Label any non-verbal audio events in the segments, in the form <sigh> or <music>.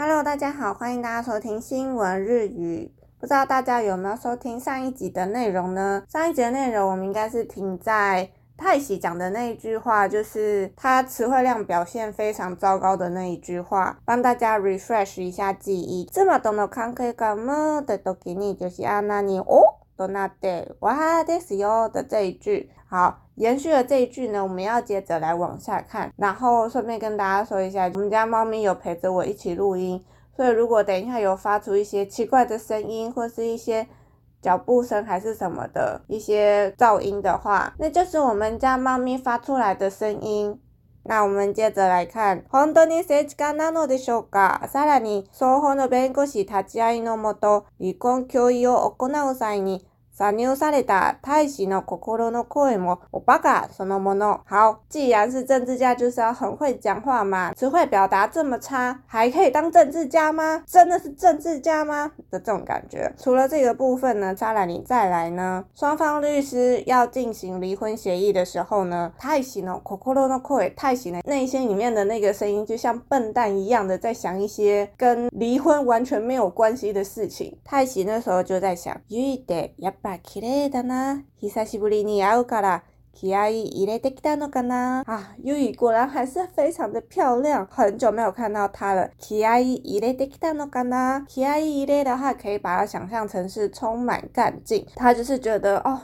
Hello，大家好，欢迎大家收听新闻日语。不知道大家有没有收听上一集的内容呢？上一集的内容我们应该是停在泰喜讲的那一句话，就是他词汇量表现非常糟糕的那一句话，帮大家 refresh 一下记忆。妻との関係が無の的都女你，就是にお你哦。ってわ哇，です哟的这一句，好。延续了这一句呢，我们要接着来往下看，然后顺便跟大家说一下，我们家猫咪有陪着我一起录音，所以如果等一下有发出一些奇怪的声音，或是一些脚步声，还是什么的一些噪音的话，那就是我们家猫咪发出来的声音。那我们接着来看，本当に政治家なのでしょうか。さらに双方の弁護士立ち合いのもと離婚協議を行う際に。サニュー・サレタ、太喜の心の声もおバカそのもの。好，既然是政治家，就是要很会讲话嘛。词汇表达这么差，还可以当政治家吗？真的是政治家吗？的这种感觉。除了这个部分呢，再来你再来呢。双方律师要进行离婚协议的时候呢，太喜可可罗诺の声、太喜呢内心里面的那个声音，就像笨蛋一样的在想一些跟离婚完全没有关系的事情。太喜那时候就在想、あ、きれだな。久しぶりに会うから、気合い入れてきたのかな？啊，优衣果然还是非常的漂亮。很久没有看到她了，気合い入れてきたのかな？気合い入れ的话，可以把它想象成是充满干劲。她就是觉得，哦，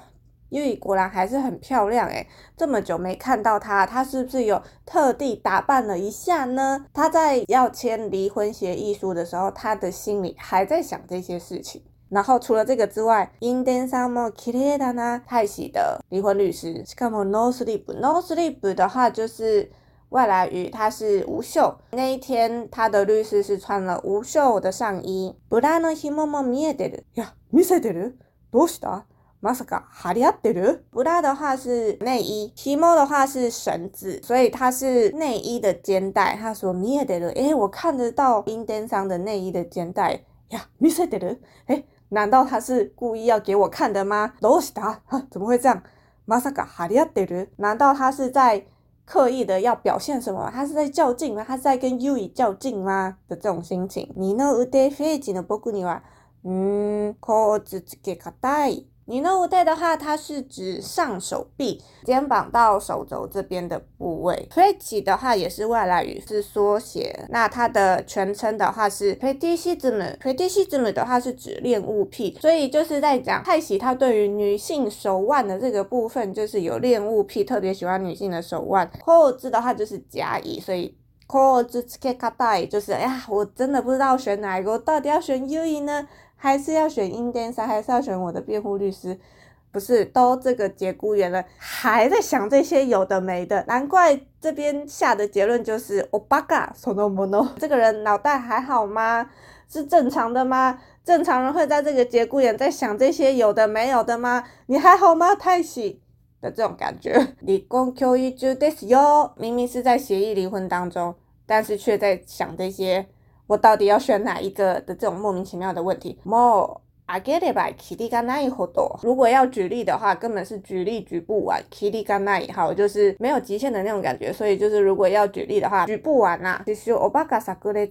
优衣果然还是很漂亮哎。这么久没看到她，她是不是有特地打扮了一下呢？她在要签离婚协议书的时候，她的心里还在想这些事情。然后除了这个之外，In den Sommer kriegt Anna Taixis 的离婚律师。Ich habe No Sleep。No Sleep 的话就是外来语，它是无袖。那一天他的律师是穿了无袖的上衣。Bra ne Himmel mir de? 呀，mir de? どうした？まさかハリあったる？Bra 的话是内衣，Himmel 的话是绳子，所以它是内衣的肩带。他说 mir de? 哎，我看得到 In den Sommer 的内衣的肩带。呀，mir de? 哎。难道他是故意要给我看的吗？どうした？怎么会这样？まさかありゃてる？难道他是在刻意的要表现什么？他是在较劲吗？他是在跟优一较劲吗？的这种心情。二の腕肥いの僕には、うん、腰つけて硬い。你那五代的话，它是指上手臂、肩膀到手肘这边的部位。Prey t t 的话也是外来语，是缩写。那它的全称的话是 Prety t s C 姊妹。Prety t s C 姊妹的话是指恋物癖，所以就是在讲泰喜，他对于女性手腕的这个部分，就是有恋物癖，特别喜欢女性的手腕。Coat 字的话就是甲乙，所以 Coat 字 sket 卡带就是哎呀，我真的不知道选哪一个，我到底要选 U 一呢？还是要选 i n d 还是要选我的辩护律师？不是，都这个节骨眼了，还在想这些有的没的，难怪这边下的结论就是 Obaga，sono m n o <laughs> 这个人脑袋还好吗？是正常的吗？正常人会在这个节骨眼在想这些有的没有的吗？你还好吗，泰喜的这种感觉。理工 Q1 就 t h i s 哟，明明是在协议离婚当中，但是却在想这些。我到底要选哪一个的这种莫名其妙的问题？More, I get it by k i t t y ga nai hodo。如果要举例的话，根本是举例举不完 k i t t y ga nai 好，就是没有极限的那种感觉。所以就是，如果要举例的话，举不完啊。其实 obaga sakuri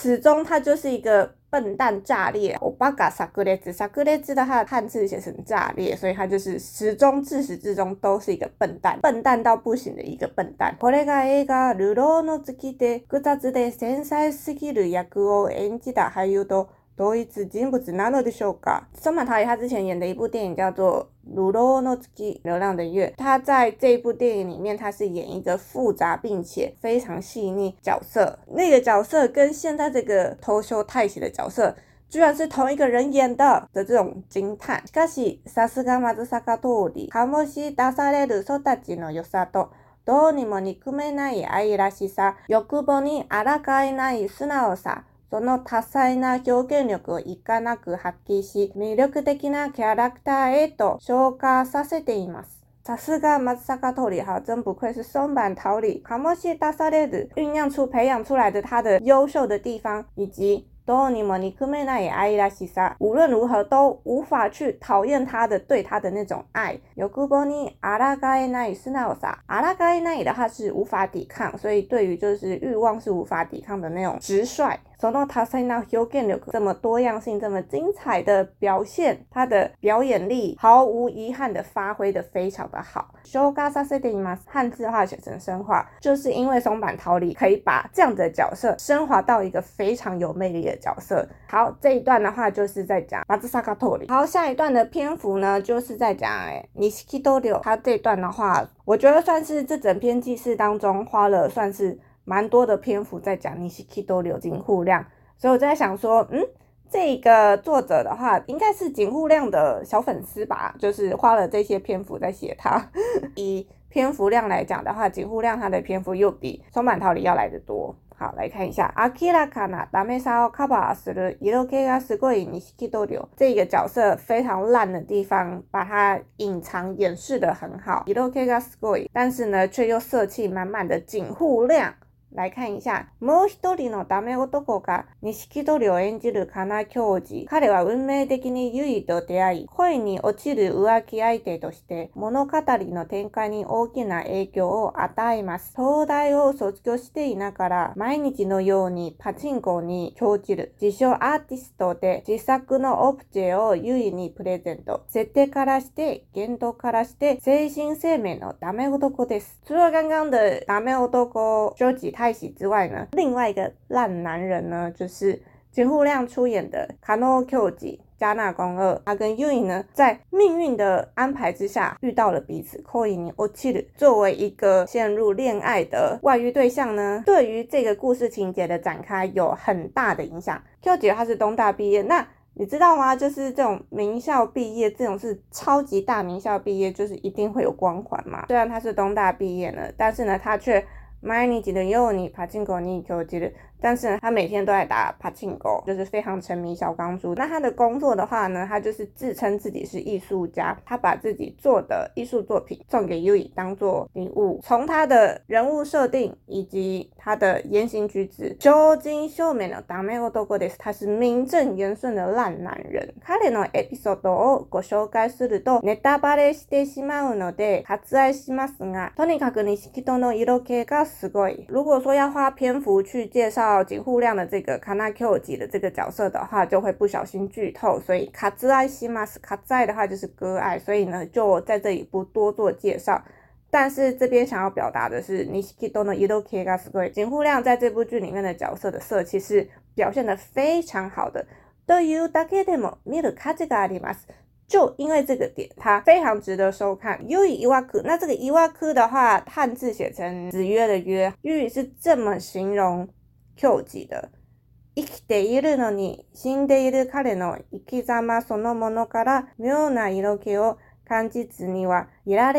始终他就是一个笨蛋炸裂，我巴嘎萨格列兹”萨格列兹的他的汉字写成“炸裂”，所以他就是始终自始至终都是一个笨蛋，笨蛋到不行的一个笨蛋。これが映画ルローのつき複雑で繊細すぎる役を演じた俳優と。多一次今不知哪能的修改。松坂桃李他之前演的一部电影叫做《鲁罗诺ツ基流浪的月》，他在这一部电影里面，他是演一个复杂并且非常细腻角色。那个角色跟现在这个偷秀泰喜的角色，居然是同一个人演的的这种侦探。しかしさすがまず作家通り、看もし出される人たちの良さと、どうにも憎めない愛らしさ、欲望にあらかえない素直さ。その多彩な表現力をいかなく発揮し、魅力的なキャラクターへと昇華させています。さすが松坂桃李，は真部愧是松坂桃李。かもし出され子酝酿出、培養出来的他的優秀的地方，以及どうにも憎めない愛らしさ。無論如何都无法去讨厌他的对他的那种愛。欲望に抗えない素直さ。抗えない的话是无法抵抗，所以对于就是欲望是无法抵抗的那种直率。说到他，在那表演有这么多样性，这么精彩的表现，他的表演力毫无遗憾的发挥的非常的好。s h o g a s a s e t i m a s 汉字化写成生化，就是因为松坂桃李可以把这样的角色升华到一个非常有魅力的角色。好，这一段的话就是在讲 Bazaka Tori。好，下一段的篇幅呢，就是在讲 Nishikidori。他这一段的话，我觉得算是这整篇记事当中花了算是。蛮多的篇幅在讲 nishiki 都柳井护亮，所以我在想说，嗯，这个作者的话应该是井护亮的小粉丝吧，就是花了这些篇幅在写他。<laughs> 以篇幅量来讲的话，井护亮他的篇幅又比松坂桃李要来的多。好，来看一下 akira kana dame sao kabasu iru kagashi ni n k i d o 这个角色非常烂的地方，把它隐藏掩饰的很好，iru kagashi，但是呢却又色气满满的井护亮。来看一下。もう一人のダメ男が錦鳥を演じる金教授。彼は運命的にユイと出会い、恋に落ちる浮気相手として物語の展開に大きな影響を与えます。東大を卒業していながら毎日のようにパチンコに興じる自称アーティストで自作のオプジェをユイにプレゼント。設定からして言動からして精神生命のダメ男です。除了刚刚的ダメ男爱喜之外呢，另外一个烂男人呢，就是金户亮出演的卡诺 Q 吉加纳宫二，他跟优衣呢，在命运的安排之下遇到了彼此。Q 吉作为一个陷入恋爱的外遇对象呢，对于这个故事情节的展开有很大的影响。Q 吉他是东大毕业，那你知道吗？就是这种名校毕业，这种是超级大名校毕业，就是一定会有光环嘛。虽然他是东大毕业了，但是呢，他却。毎日のようにパチンコに興じる但是呢，他每天都在打帕金狗，就是非常沉迷小钢珠。那他的工作的话呢，他就是自称自己是艺术家，他把自己做的艺术作品送给 U E 当做礼物。从他的人物设定以及他的言行举止，究竟秀美呢，他是名正言顺的烂男人。をご紹介するとネタバレしてしまうので、しますが、とにかくの色がすごい。如果说要花篇幅去介绍。井户亮的这个卡纳 Q 级的这个角色的话，就会不小心剧透，所以卡兹爱西马斯卡在的话就是割爱，所以呢就在这里不多做介绍。但是这边想要表达的是，井户亮在这部剧里面的角色的设计是表现的非常好的。都由だけでも見るカジガリます，就因为这个点，它非常值得收看。ユイイワク那这个伊ワク的话，汉字写成子曰的曰，日语是这么形容。Q 级的，生きているのに死んでいる彼の生き様そのものから妙な色気を感じずにわ。他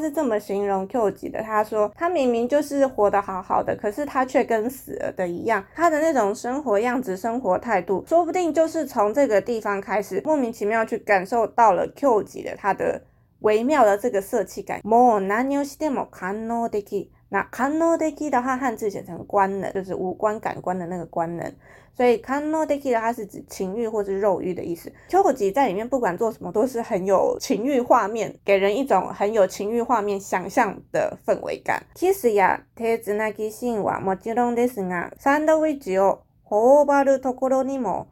是这么形容 Q 级的，他说他明明就是活得好好的，可是他却跟死了的一样，他的那种生活样子、生活态度，说不定就是从这个地方开始，莫名其妙去感受到了 Q 级的他的微妙的这个色气感。もう何をしても堪能でき。那 kanodeki 的话，汉字写成官能，就是五官感官的那个官能。所以 kanodeki 它是指情欲或是肉欲的意思。秋吉在里面不管做什么，都是很有情欲画面，给人一种很有情欲画面想象的氛围感。其实呀，テツナキシーンはもちろんですが、サンドウィッチを放ばるところにも。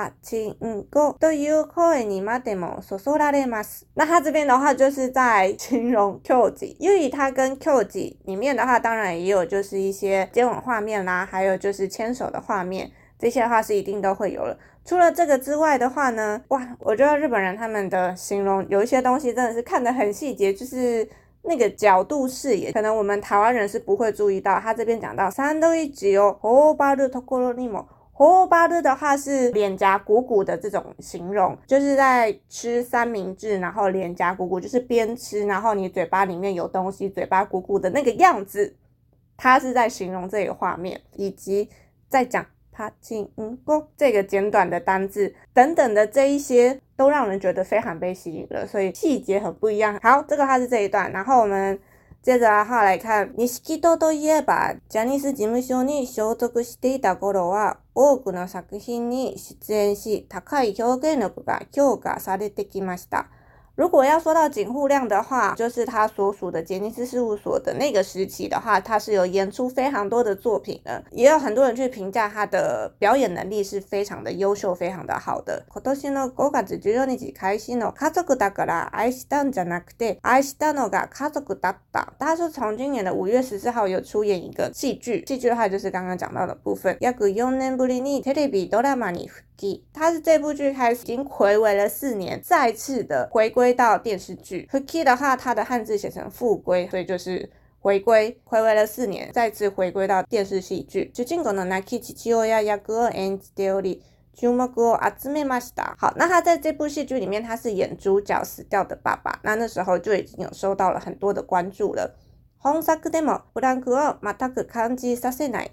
あ、チンゴという公にまでも注目されます。那它这边的话，就是在形容 Q 际，因为它跟 Q 际里面的话，当然也有就是一些接吻画面啦，还有就是牵手的画面，这些的话是一定都会有了。除了这个之外的话呢，哇，我觉得日本人他们的形容有一些东西真的是看得很细节，就是那个角度视野，可能我们台湾人是不会注意到。他这边讲到三度一級よ、ほぼ八とこのにも。火火巴的的话是脸颊鼓鼓的这种形容，就是在吃三明治，然后脸颊鼓鼓，就是边吃，然后你嘴巴里面有东西，嘴巴鼓鼓的那个样子。它是在形容这个画面，以及在讲帕金嗯宫这个简短的单字等等的这一些，都让人觉得非常被吸引了。所以细节很不一样。好，这个它是这一段，然后我们接着然后来看，にしきとといえば、ジャニス事務所に所属していた頃は。多くの作品に出演し、高い表現力が強化されてきました。如果要说到警护量的话，就是他所属的杰尼斯事务所的那个时期的话，他是有演出非常多的作品的，也有很多人去评价他的表演能力是非常的优秀、非常的好的。大家是从今年的五月十四号有出演一个戏剧，戏剧的话就是刚刚讲到的部分。他是这部剧开始已经回归了四年，再次的回归到电视剧。Huki 的话，他的汉字写成“复归”，所以就是回归。回归了四年，再次回归到电视戏剧。就尽管那キチキョヤヤグル and ステリジュウマグオア子めました。好，那他在这部戏剧里面，他是演主角死掉的爸爸。那那时候就已经有受到了很多的关注了。ホンサクデモブランクを全く感じさせない。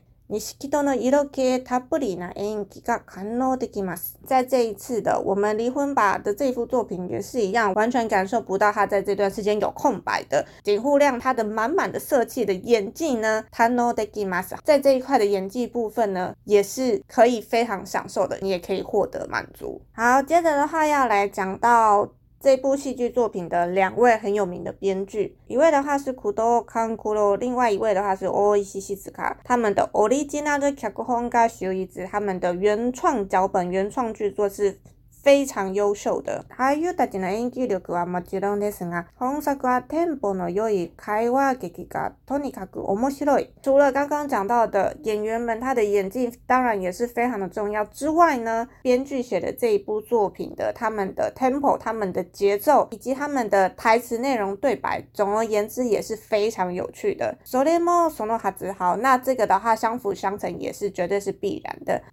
在这一次的《我们离婚吧》的这幅作品也是一样，完全感受不到他在这段时间有空白的井户亮，他的满满的设计的演技呢，他能できます。在这一块的演技部分呢，也是可以非常享受的，你也可以获得满足。好，接着的话要来讲到。这部戏剧作品的两位很有名的编剧，一位的话是 Kudo k a n o 另外一位的话是 o 伊西西 i 卡。h i z u k a 他们的 original s 本 r i p t 他们的原创脚本、原创剧作是。非常优秀。俳優たちの演技力はもちろんですが、本作はテンポの良い会話劇がとにかく面白い。除了刚刚讲到的演员们，他的演技当然也是非常的重要之外呢，编剧写的这一部作品的他们的 tempo、他们的节奏以及他们的台词内容、对白，总而言之也是非常有趣的。それもそのはずだ。那这个的话相辅相成也是绝对是必然的。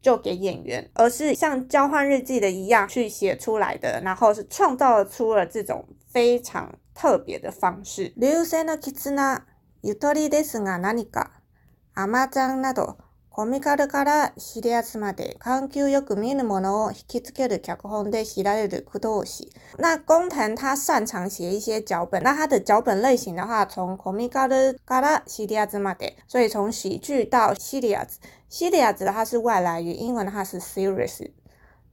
就给演员，而是像交换日记的一样去写出来的，然后是创造出了这种非常特别的方式。流星の絆ゆとりですが何か雨ちゃんなど。コミカルからシリアスまで、関心よく見るものを引きつける脚本で知られる句読し。那工藤他擅长写一些脚本，那他的脚本类型的话，从コミカルからシリアスまで，所以从喜剧到系列子，系列子它是外来语，英文的话是 serious，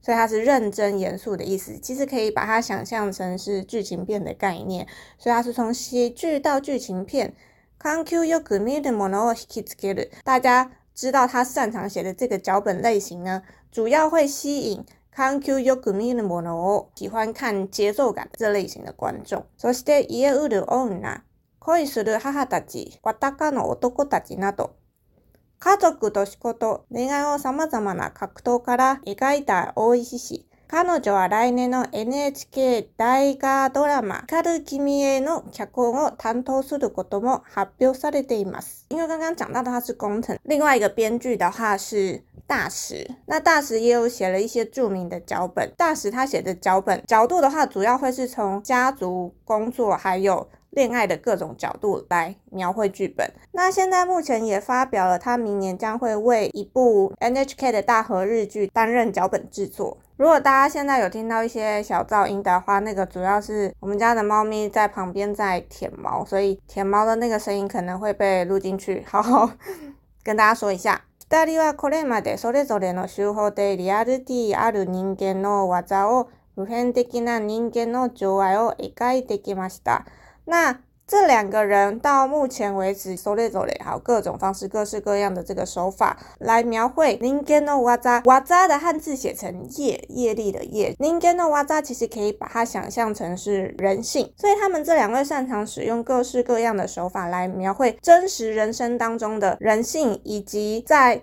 所以它是认真严肃的意思。其实可以把它想象成是剧情片的概念，所以它是从喜剧到剧情片，i 心よく見るものを引 t つける大家。知道他擅长写的这个脚本类型呢，主要会吸引。環境よく見るものを喜欢看节奏感这类型的观众。そして家売る女、恋する母たち、わたかの男たちなど、家族と仕事、恋愛を様々な格闘から描いた大石氏。彼女は来年の NHK 大河ドラマ「ルキミへ」の脚本を担当することも発表されています。因为刚刚讲到的话是工藤，另外一个编剧的话是大石。那大石也有写了一些著名的脚本。大石他写的脚本角度的话，主要会是从家族、工作，还有恋爱的各种角度来描绘剧本。那现在目前也发表了，他明年将会为一部 NHK 的大河日剧担任脚本制作。如果大家现在有听到一些小噪音的话，那个主要是我们家的猫咪在旁边在舔毛，所以舔毛的那个声音可能会被录进去。好好跟大家说一下。那这两个人到目前为止，sole s o l 还有各种方式、各式各样的这个手法来描绘。Ningen no wa za，wa za 的汉字写成业，业力的业。Ningen no wa za 其实可以把它想象成是人性，所以他们这两位擅长使用各式各样的手法来描绘真实人生当中的人性，以及在。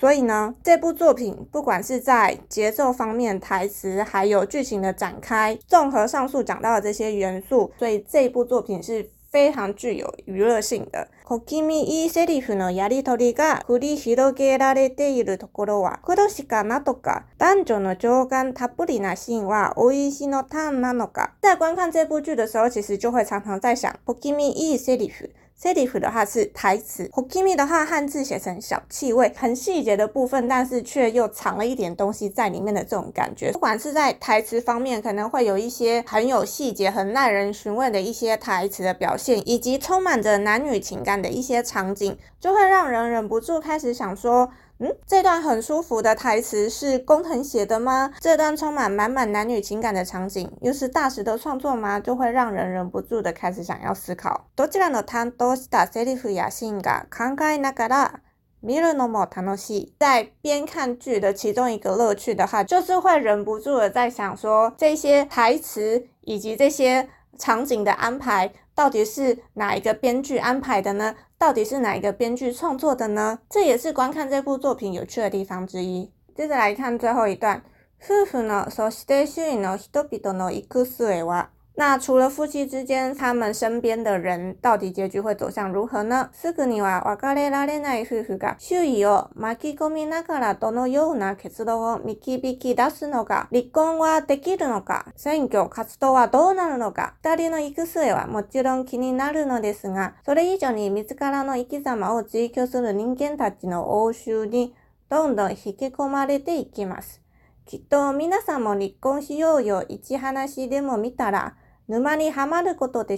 所以呢，这部作品不管是在节奏方面、台词，还有剧情的展开，综合上述讲到的这些元素，所以这部作品是非常具有娱乐性的。在观看这部剧的时候，其实就会常常在想，好听的台词。c e d i f 的话是台词，Hokimi 的话汉字写成小气味，很细节的部分，但是却又藏了一点东西在里面的这种感觉。不管是在台词方面，可能会有一些很有细节、很耐人寻味的一些台词的表现，以及充满着男女情感的一些场景，就会让人忍不住开始想说。嗯，这段很舒服的台词是工藤写的吗？这段充满满满男女情感的场景又是大石的创作吗？就会让人忍不住的开始想要思考。どちらの担当したセリフやシーンが考えながら見るのも楽しい。在边看剧的其中一个乐趣的话，就是会忍不住的在想说这些台词以及这些场景的安排到底是哪一个编剧安排的呢？到底是哪一个编剧创作的呢？这也是观看这部作品有趣的地方之一。接着来看最后一段，ふふのそしてしゅのひとのいくすは。那除了夫妻之间，他们身边的人到底结局会走向如何呢？すぐには別れられない夫婦が周囲を巻き込みながらどのような結論を導き出すのか、離婚はできるのか、選挙活動はどうなるのか、二人の行く末はもちろん気になるのですが、それ以上に自らの生き様を追求する人間たちの応酬にどんどん引き込まれていきます。きっと皆さんも離婚しようよ一話でも見たら、努马尼哈的国多的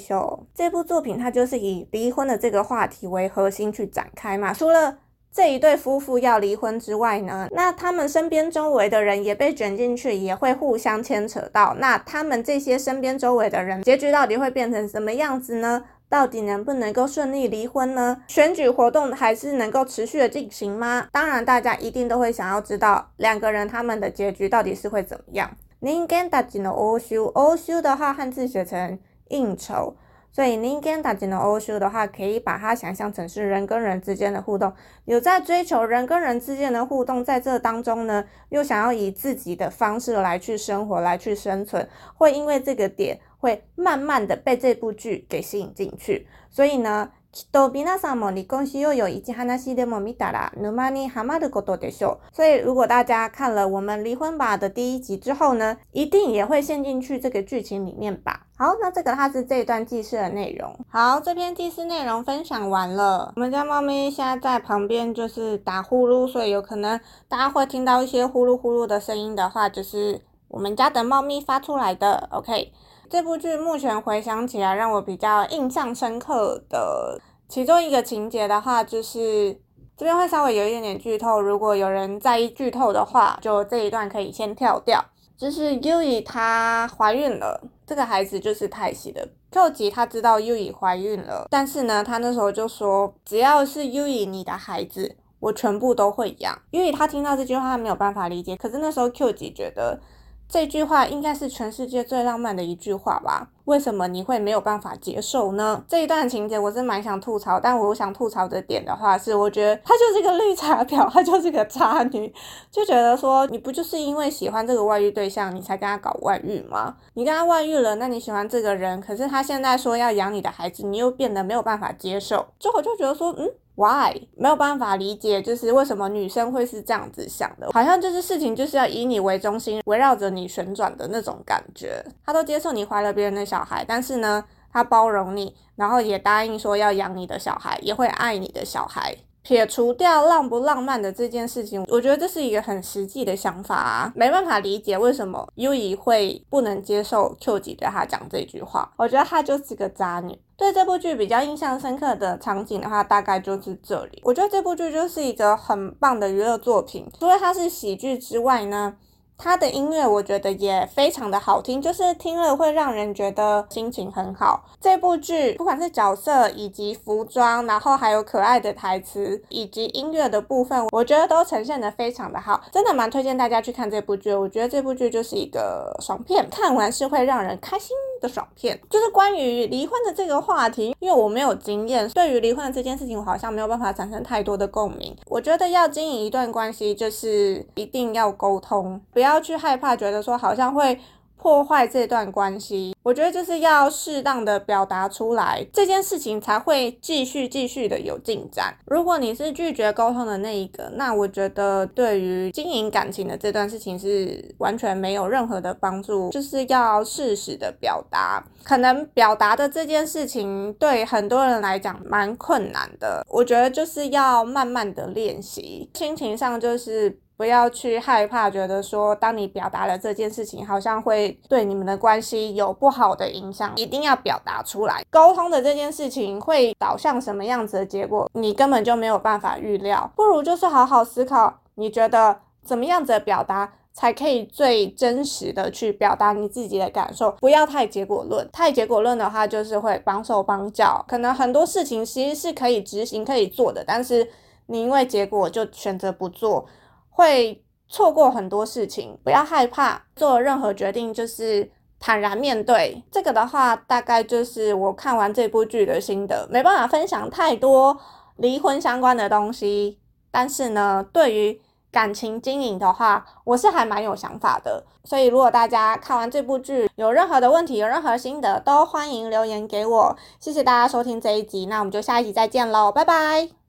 这部作品它就是以离婚的这个话题为核心去展开嘛。除了这一对夫妇要离婚之外呢，那他们身边周围的人也被卷进去，也会互相牵扯到。那他们这些身边周围的人，结局到底会变成什么样子呢？到底能不能够顺利离婚呢？选举活动还是能够持续的进行吗？当然，大家一定都会想要知道两个人他们的结局到底是会怎么样。您跟大家的欧修，欧修的话汉字写成应酬，所以您跟大家的欧修的话，可以把它想象成是人跟人之间的互动。有在追求人跟人之间的互动，在这当中呢，又想要以自己的方式来去生活，来去生存，会因为这个点，会慢慢的被这部剧给吸引进去。所以呢。きっと皆さんも離婚しようよ一話でも見たら沼にハマることでしょう。所以如果大家看了我们离婚吧的第一集之后呢，一定也会陷进去这个剧情里面吧。好，那这个它是这一段记事的内容。好，这篇记事内容分享完了。我们家猫咪现在在旁边就是打呼噜，所以有可能大家会听到一些呼噜呼噜的声音的话，就是我们家的猫咪发出来的。OK。这部剧目前回想起来，让我比较印象深刻的其中一个情节的话，就是这边会稍微有一点点剧透，如果有人在意剧透的话，就这一段可以先跳掉。就是 U i 她怀孕了，这个孩子就是泰熙的。Q 吉他知道 U i 怀孕了，但是呢，他那时候就说，只要是 U i 你的孩子，我全部都会养。U 为她听到这句话没有办法理解，可是那时候 Q 吉觉得。这句话应该是全世界最浪漫的一句话吧？为什么你会没有办法接受呢？这一段情节我是蛮想吐槽，但我想吐槽的点的话是，我觉得她就是一个绿茶婊，她就是一个渣女，就觉得说你不就是因为喜欢这个外遇对象，你才跟他搞外遇吗？你跟他外遇了，那你喜欢这个人，可是他现在说要养你的孩子，你又变得没有办法接受，就我就觉得说，嗯。Why 没有办法理解，就是为什么女生会是这样子想的，好像就是事情就是要以你为中心，围绕着你旋转的那种感觉。他都接受你怀了别人的小孩，但是呢，他包容你，然后也答应说要养你的小孩，也会爱你的小孩。撇除掉浪不浪漫的这件事情，我觉得这是一个很实际的想法啊，没办法理解为什么优怡会不能接受 Q 级对他讲这句话。我觉得他就是个渣女。对这部剧比较印象深刻的场景的话，大概就是这里。我觉得这部剧就是一个很棒的娱乐作品，除了它是喜剧之外呢。他的音乐我觉得也非常的好听，就是听了会让人觉得心情很好。这部剧不管是角色以及服装，然后还有可爱的台词以及音乐的部分，我觉得都呈现的非常的好，真的蛮推荐大家去看这部剧。我觉得这部剧就是一个爽片，看完是会让人开心的爽片。就是关于离婚的这个话题，因为我没有经验，对于离婚的这件事情，我好像没有办法产生太多的共鸣。我觉得要经营一段关系，就是一定要沟通，不要。要去害怕，觉得说好像会破坏这段关系。我觉得就是要适当的表达出来，这件事情才会继续继续的有进展。如果你是拒绝沟通的那一个，那我觉得对于经营感情的这段事情是完全没有任何的帮助。就是要适时的表达，可能表达的这件事情对很多人来讲蛮困难的。我觉得就是要慢慢的练习，心情上就是。不要去害怕，觉得说当你表达了这件事情，好像会对你们的关系有不好的影响，一定要表达出来。沟通的这件事情会导向什么样子的结果，你根本就没有办法预料。不如就是好好思考，你觉得怎么样子的表达才可以最真实的去表达你自己的感受，不要太结果论。太结果论的话，就是会绑手绑脚，可能很多事情其实是可以执行可以做的，但是你因为结果就选择不做。会错过很多事情，不要害怕做任何决定，就是坦然面对。这个的话，大概就是我看完这部剧的心得，没办法分享太多离婚相关的东西。但是呢，对于感情经营的话，我是还蛮有想法的。所以如果大家看完这部剧有任何的问题，有任何心得，都欢迎留言给我。谢谢大家收听这一集，那我们就下一集再见喽，拜拜。